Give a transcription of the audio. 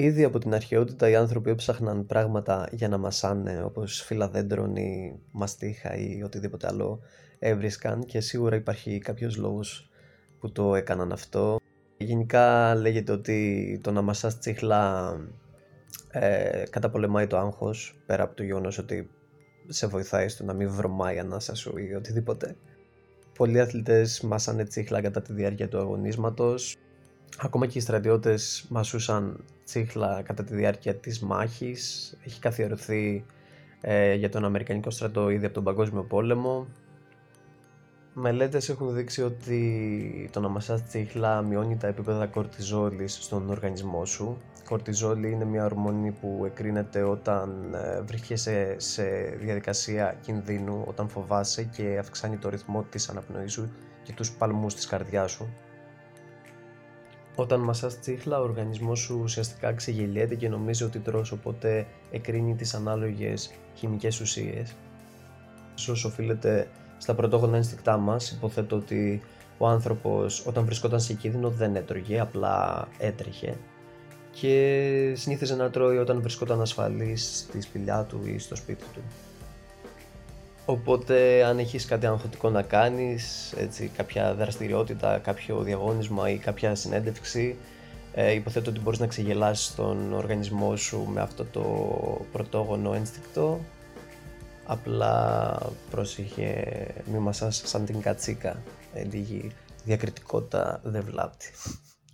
Ήδη από την αρχαιότητα οι άνθρωποι έψαχναν πράγματα για να μασάνε όπως φυλαδέντρων ή μαστίχα ή οτιδήποτε άλλο έβρισκαν και σίγουρα υπάρχει κάποιος λόγος που το έκαναν αυτό. Γενικά λέγεται ότι το να μασάς τσίχλα ε, καταπολεμάει το άγχος πέρα από το γεγονός ότι σε βοηθάει στο να μην βρωμάει η ανάσα σου ή οτιδήποτε. Πολλοί αθλητές μάσανε τσίχλα κατά τη διάρκεια του αγωνίσματος. Ακόμα και οι στρατιώτες μασούσαν τσίχλα κατά τη διάρκεια της μάχης. Έχει καθιερωθεί ε, για τον Αμερικανικό στρατό ήδη από τον Παγκόσμιο Πόλεμο. Μελέτες έχουν δείξει ότι το να μασάς τσίχλα μειώνει τα επίπεδα κορτιζόλης στον οργανισμό σου. Κορτιζόλη είναι μια ορμόνη που εκρίνεται όταν ε, βρίσκεσαι σε διαδικασία κινδύνου, όταν φοβάσαι και αυξάνει το ρυθμό της αναπνοής σου και τους παλμούς της καρδιάς σου. Όταν μασάς τσίχλα, ο οργανισμός σου ουσιαστικά ξεγελιέται και νομίζει ότι τρως, οπότε εκρίνει τις ανάλογες χημικές ουσίες. Ίσως οφείλεται στα πρωτόγωνα ένστικτά μας, υποθέτω ότι ο άνθρωπος όταν βρισκόταν σε κίνδυνο δεν έτρωγε, απλά έτρεχε και συνήθιζε να τρώει όταν βρισκόταν ασφαλής στη σπηλιά του ή στο σπίτι του. Οπότε αν έχεις κάτι αγχωτικό να κάνεις, έτσι, κάποια δραστηριότητα, κάποιο διαγώνισμα ή κάποια συνέντευξη, ε, υποθέτω ότι μπορείς να ξεγελάσεις τον οργανισμό σου με αυτό το πρωτόγονο ένστικτο. Απλά πρόσεχε μη μασάς σαν την κατσίκα, ε, λίγη διακριτικότητα δεν βλάπτει.